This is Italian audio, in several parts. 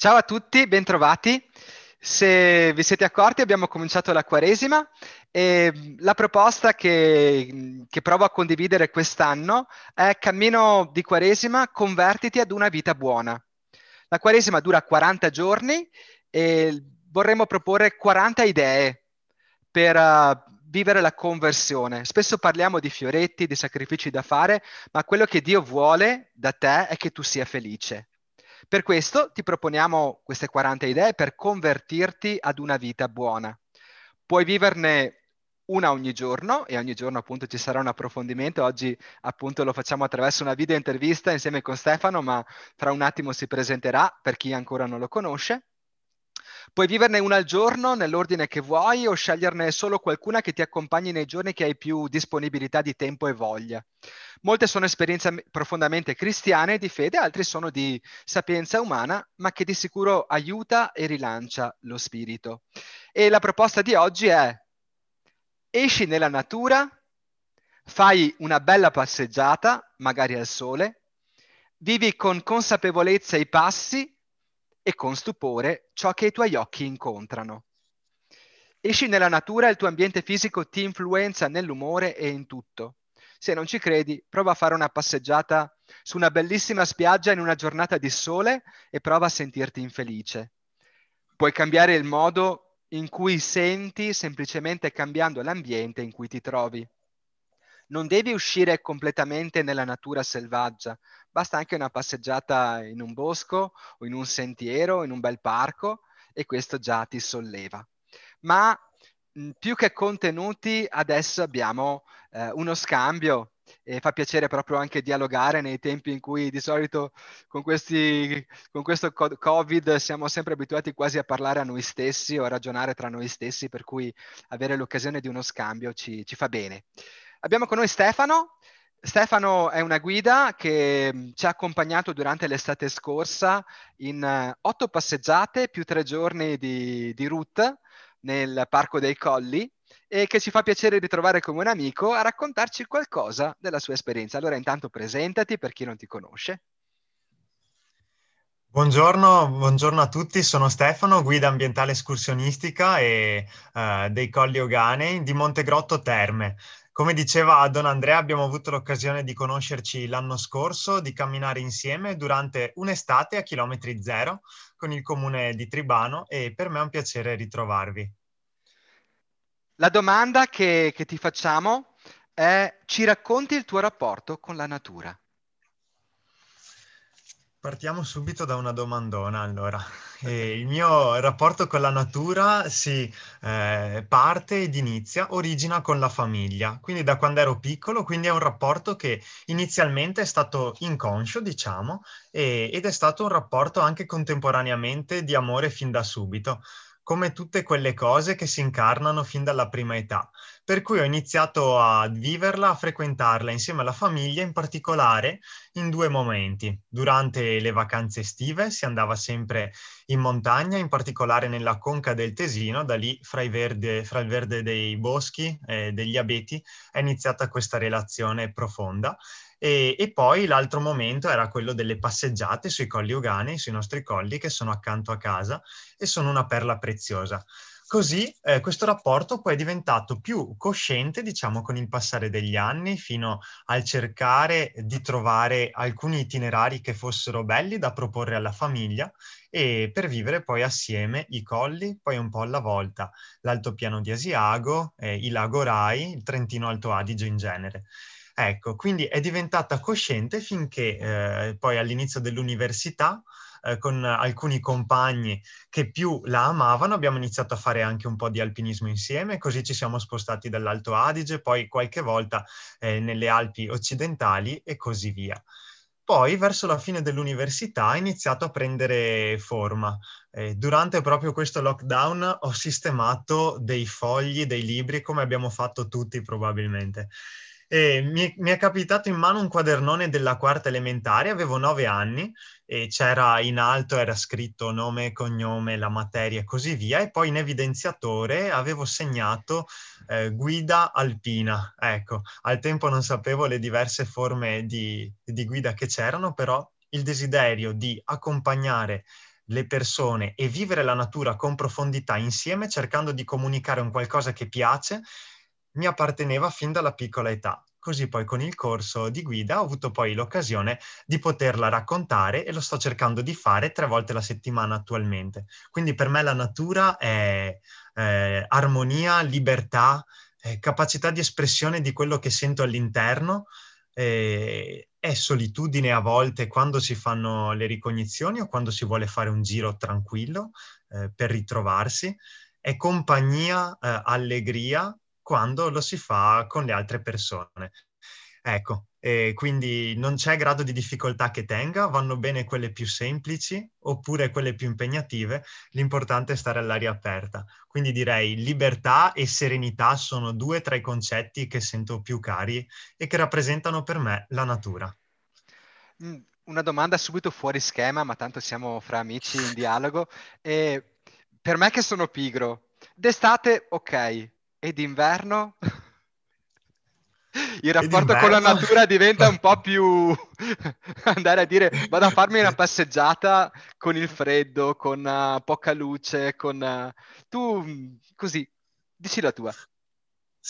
Ciao a tutti, bentrovati. Se vi siete accorti abbiamo cominciato la Quaresima e la proposta che, che, provo a condividere quest'anno è cammino di Quaresima, convertiti ad una vita buona. La Quaresima dura 40 giorni e vorremmo proporre 40 idee per uh, vivere la conversione. Spesso parliamo di fioretti, di sacrifici da fare, ma quello che Dio vuole da te è che tu sia felice. Per questo ti proponiamo queste 40 idee per convertirti ad una vita buona. Puoi viverne una ogni giorno e ogni giorno appunto ci sarà un approfondimento. Oggi appunto lo facciamo attraverso una video intervista insieme con Stefano, ma tra un attimo si presenterà per chi ancora non lo conosce. Puoi viverne una al giorno nell'ordine che vuoi o sceglierne solo qualcuna che ti accompagni nei giorni che hai più disponibilità di tempo e voglia. Molte sono esperienze profondamente cristiane di fede, altre sono di sapienza umana, ma che di sicuro aiuta e rilancia lo spirito. E la proposta di oggi è esci nella natura, fai una bella passeggiata, magari al sole, vivi con consapevolezza i passi e con stupore ciò che i tuoi occhi incontrano. Esci nella natura e il tuo ambiente fisico ti influenza nell'umore e in tutto. Se non ci credi, prova a fare una passeggiata su una bellissima spiaggia in una giornata di sole e prova a sentirti infelice. Puoi cambiare il modo in cui senti semplicemente cambiando l'ambiente in cui ti trovi non devi uscire completamente nella natura selvaggia, basta anche una passeggiata in un bosco o in un sentiero, in un bel parco e questo già ti solleva. Ma più che contenuti, adesso abbiamo eh, uno scambio e fa piacere proprio anche dialogare nei tempi in cui di solito con, questi, con questo Covid siamo sempre abituati quasi a parlare a noi stessi o a ragionare tra noi stessi, per cui avere l'occasione di uno scambio ci, ci fa bene. Abbiamo con noi Stefano. Stefano è una guida che mm, ci ha accompagnato durante l'estate scorsa in uh, otto passeggiate più tre giorni di, di route nel Parco dei Colli e che ci fa piacere ritrovare come un amico a raccontarci qualcosa della sua esperienza. Allora intanto presentati per chi non ti conosce. Buongiorno, buongiorno, a tutti, sono Stefano, guida ambientale escursionistica e uh, dei Colli Oganei di Montegrotto Terme. Come diceva Don Andrea, abbiamo avuto l'occasione di conoscerci l'anno scorso, di camminare insieme durante un'estate a chilometri zero con il comune di Tribano e per me è un piacere ritrovarvi. La domanda che, che ti facciamo è ci racconti il tuo rapporto con la natura? Partiamo subito da una domandona, allora. E il mio rapporto con la natura si eh, parte ed inizia, origina con la famiglia, quindi da quando ero piccolo, quindi è un rapporto che inizialmente è stato inconscio, diciamo, e, ed è stato un rapporto anche contemporaneamente di amore fin da subito come tutte quelle cose che si incarnano fin dalla prima età. Per cui ho iniziato a viverla, a frequentarla insieme alla famiglia, in particolare in due momenti. Durante le vacanze estive si andava sempre in montagna, in particolare nella conca del Tesino, da lì fra, verde, fra il verde dei boschi e degli abeti è iniziata questa relazione profonda e, e, poi l'altro momento era quello delle passeggiate sui colli Uganei, sui nostri colli che sono accanto a casa e sono una perla preziosa. Così eh, questo rapporto poi è diventato più cosciente, diciamo, con il passare degli anni, fino al cercare di trovare alcuni itinerari che fossero belli da proporre alla famiglia e per vivere poi assieme i colli, poi un po' alla volta, l'altopiano di Asiago, eh, il lago Rai, il Trentino Alto Adige in genere. Ecco, quindi è diventata cosciente finché eh, poi all'inizio dell'università eh, con alcuni compagni che più la amavano, abbiamo iniziato a fare anche un po' di alpinismo insieme, così ci siamo spostati dall'Alto Adige, poi qualche volta eh, nelle Alpi occidentali e così via. Poi, verso la fine dell'università, ha iniziato a prendere forma. Eh, durante proprio questo lockdown ho sistemato dei fogli, dei libri, come abbiamo fatto tutti probabilmente. E mi, mi, è capitato in mano un quadernone della quarta elementare, avevo nove anni e c'era in alto, era scritto nome, cognome, la materia e così via, e poi in evidenziatore avevo segnato eh, guida alpina. Ecco, al tempo non sapevo le diverse forme di, di guida che c'erano, però il desiderio di accompagnare le persone e vivere la natura con profondità insieme, cercando di comunicare un qualcosa che piace, mi apparteneva fin dalla piccola età. Così poi con il corso di guida ho avuto poi l'occasione di poterla raccontare e lo sto cercando di fare tre volte la settimana attualmente. Quindi per me la natura è eh, armonia, libertà, eh, capacità di espressione di quello che sento all'interno, eh, è solitudine a volte quando si fanno le ricognizioni o quando si vuole fare un giro tranquillo eh, per ritrovarsi, è compagnia, eh, allegria quando lo si fa con le altre persone. Ecco, e quindi non c'è grado di difficoltà che tenga, vanno bene quelle più semplici oppure quelle più impegnative, l'importante è stare all'aria aperta. Quindi direi libertà e serenità sono due tra i concetti che sento più cari e che rappresentano per me la natura. Mm, una domanda subito fuori schema, ma tanto siamo fra amici in dialogo. E per me che sono pigro, d'estate ok, e d'inverno il rapporto con la natura diventa un po' più andare a dire vado a farmi una passeggiata con il freddo, con uh, poca luce, con... Uh... tu così, dici la tua.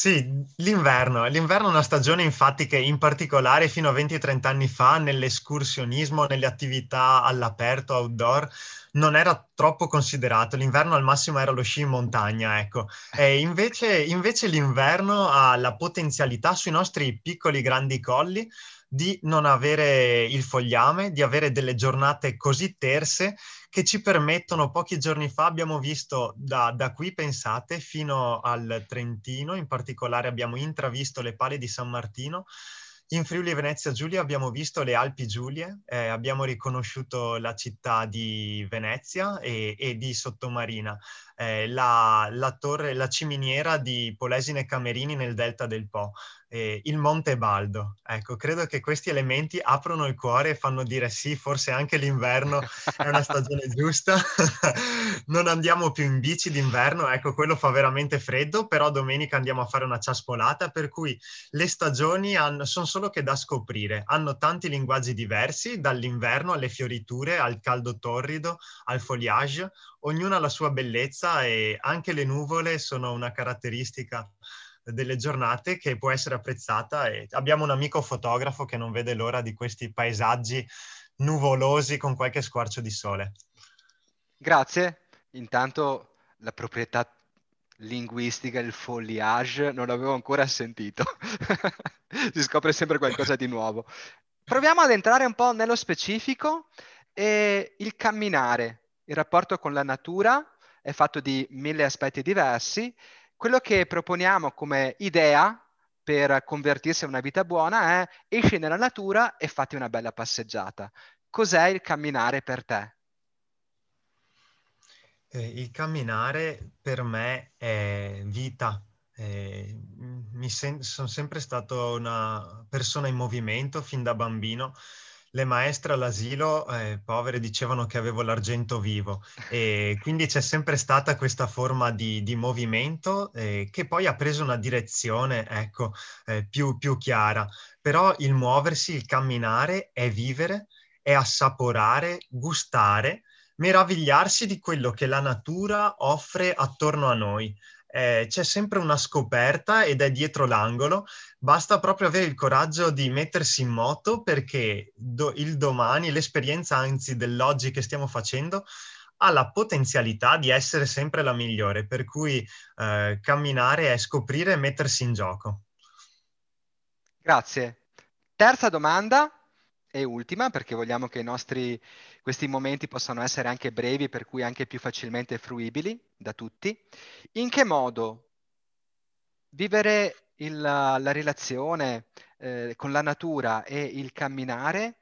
Sì, l'inverno. L'inverno è una stagione infatti che in particolare fino a 20-30 anni fa nell'escursionismo, nelle attività all'aperto, outdoor, non era troppo considerato. L'inverno al massimo era lo sci in montagna, ecco. Invece, invece l'inverno ha la potenzialità sui nostri piccoli grandi colli di non avere il fogliame, di avere delle giornate così terse che ci permettono, pochi giorni fa abbiamo visto da, da, qui, pensate, fino al Trentino, in particolare abbiamo intravisto le pale di San Martino, in Friuli Venezia Giulia abbiamo visto le Alpi Giulie, eh, abbiamo riconosciuto la città di Venezia e, e di Sottomarina, eh, la, la, torre, la ciminiera di Polesine Camerini nel delta del Po eh, il Monte Baldo. Ecco, credo che questi elementi aprono il cuore e fanno dire sì, forse anche l'inverno è una stagione giusta. non andiamo più in bici d'inverno, ecco, quello fa veramente freddo, però domenica andiamo a fare una ciaspolata, per cui le stagioni hanno, sono solo che da scoprire. Hanno tanti linguaggi diversi, dall'inverno alle fioriture, al caldo torrido, al foliage. Ognuna ha la sua bellezza e anche le nuvole sono una caratteristica delle giornate che può essere apprezzata e abbiamo un amico fotografo che non vede l'ora di questi paesaggi nuvolosi con qualche squarcio di sole. Grazie. Intanto la proprietà linguistica, il foliage, non l'avevo ancora sentito. si scopre sempre qualcosa di nuovo. Proviamo ad entrare un po' nello specifico. E il camminare, il rapporto con la natura è fatto di mille aspetti diversi quello che proponiamo come idea per convertirsi a una vita buona è esci nella natura e fatti una bella passeggiata. Cos'è il camminare per te? Eh, il camminare per me è vita. Eh, sen- sono sempre stato una persona in movimento fin da bambino le maestre all'asilo, eh, povere, dicevano che avevo l'argento vivo e quindi c'è sempre stata questa forma di, di movimento eh, che poi ha preso una direzione, ecco, eh, più, più chiara. Però il muoversi, il camminare è vivere, è assaporare, gustare, meravigliarsi di quello che la natura offre attorno a noi eh, c'è sempre una scoperta ed è dietro l'angolo, basta proprio avere il coraggio di mettersi in moto perché do, il domani, l'esperienza anzi dell'oggi che stiamo facendo, ha la potenzialità di essere sempre la migliore, per cui eh, camminare è scoprire e mettersi in gioco. Grazie. Terza domanda e ultima, perché vogliamo che nostri questi momenti possano essere anche brevi, per cui anche più facilmente fruibili da tutti. In che modo vivere il, la relazione eh, con la natura e il camminare,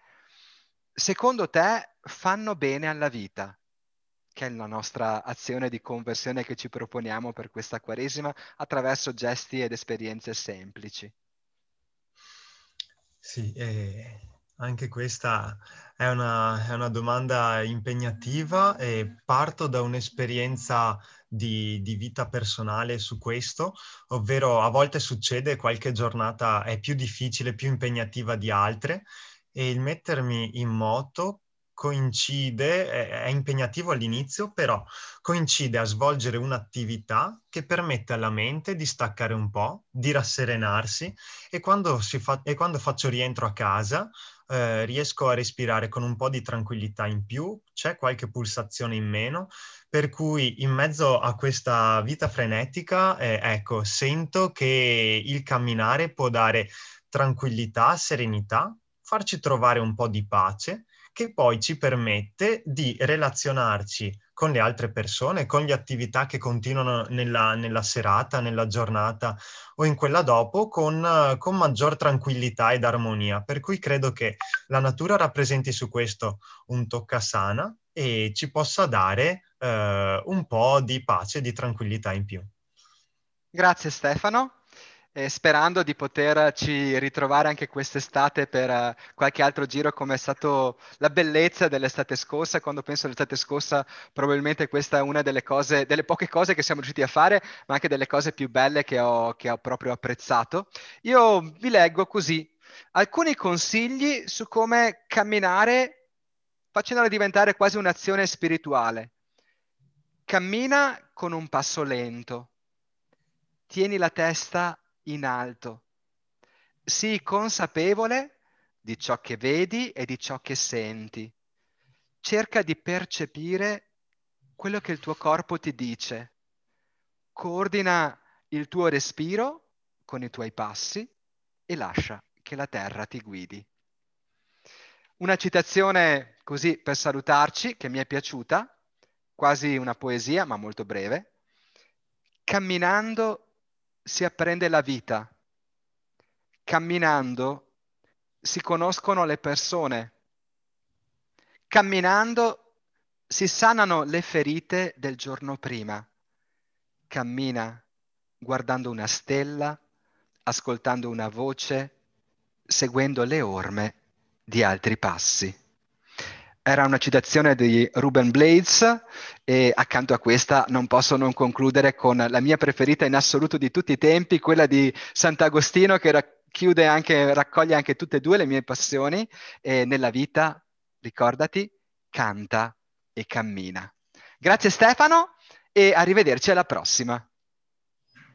secondo te, fanno bene alla vita? Che è la nostra azione di conversione che ci proponiamo per questa Quaresima attraverso gesti ed esperienze semplici. Sì, eh, anche questa è una, è una, domanda impegnativa e parto da un'esperienza di, di, vita personale su questo, ovvero a volte succede qualche giornata è più difficile, più impegnativa di altre e il mettermi in moto coincide, è, è impegnativo all'inizio, però coincide a svolgere un'attività che permette alla mente di staccare un po', di rasserenarsi e quando, fa, e quando faccio rientro a casa eh, riesco a respirare con un po' di tranquillità in più, c'è qualche pulsazione in meno, per cui in mezzo a questa vita frenetica, eh, ecco, sento che il camminare può dare tranquillità, serenità, farci trovare un po' di pace che poi ci permette di relazionarci con le altre persone, con le attività che continuano nella, nella serata, nella giornata o in quella dopo, con, con, maggior tranquillità ed armonia. Per cui credo che la natura rappresenti su questo un toccasana e ci possa dare eh, un po' di pace e di tranquillità in più. Grazie Stefano eh, sperando di poterci ritrovare anche quest'estate per uh, qualche altro giro come è stato la bellezza dell'estate scorsa. Quando penso all'estate scorsa probabilmente questa è una delle cose, delle poche cose che siamo riusciti a fare, ma anche delle cose più belle che ho, che ho proprio apprezzato. Io vi leggo così alcuni consigli su come camminare facendola diventare quasi un'azione spirituale. Cammina con un passo lento. Tieni la testa in alto. Sii consapevole di ciò che vedi e di ciò che senti. Cerca di percepire quello che il tuo corpo ti dice. Coordina il tuo respiro con i tuoi passi e lascia che la terra ti guidi. Una citazione così per salutarci che mi è piaciuta, quasi una poesia ma molto breve. Camminando si apprende la vita. Camminando si conoscono le persone. Camminando si sanano le ferite del giorno prima. Cammina guardando una stella, ascoltando una voce, seguendo le orme di altri passi era una citazione di Ruben Blades e accanto a questa non posso non concludere con la mia preferita in assoluto di tutti i tempi, quella di Sant'Agostino che racchiude anche, raccoglie anche tutte e due le mie passioni e nella vita, ricordati, canta e cammina. Grazie Stefano e arrivederci alla prossima.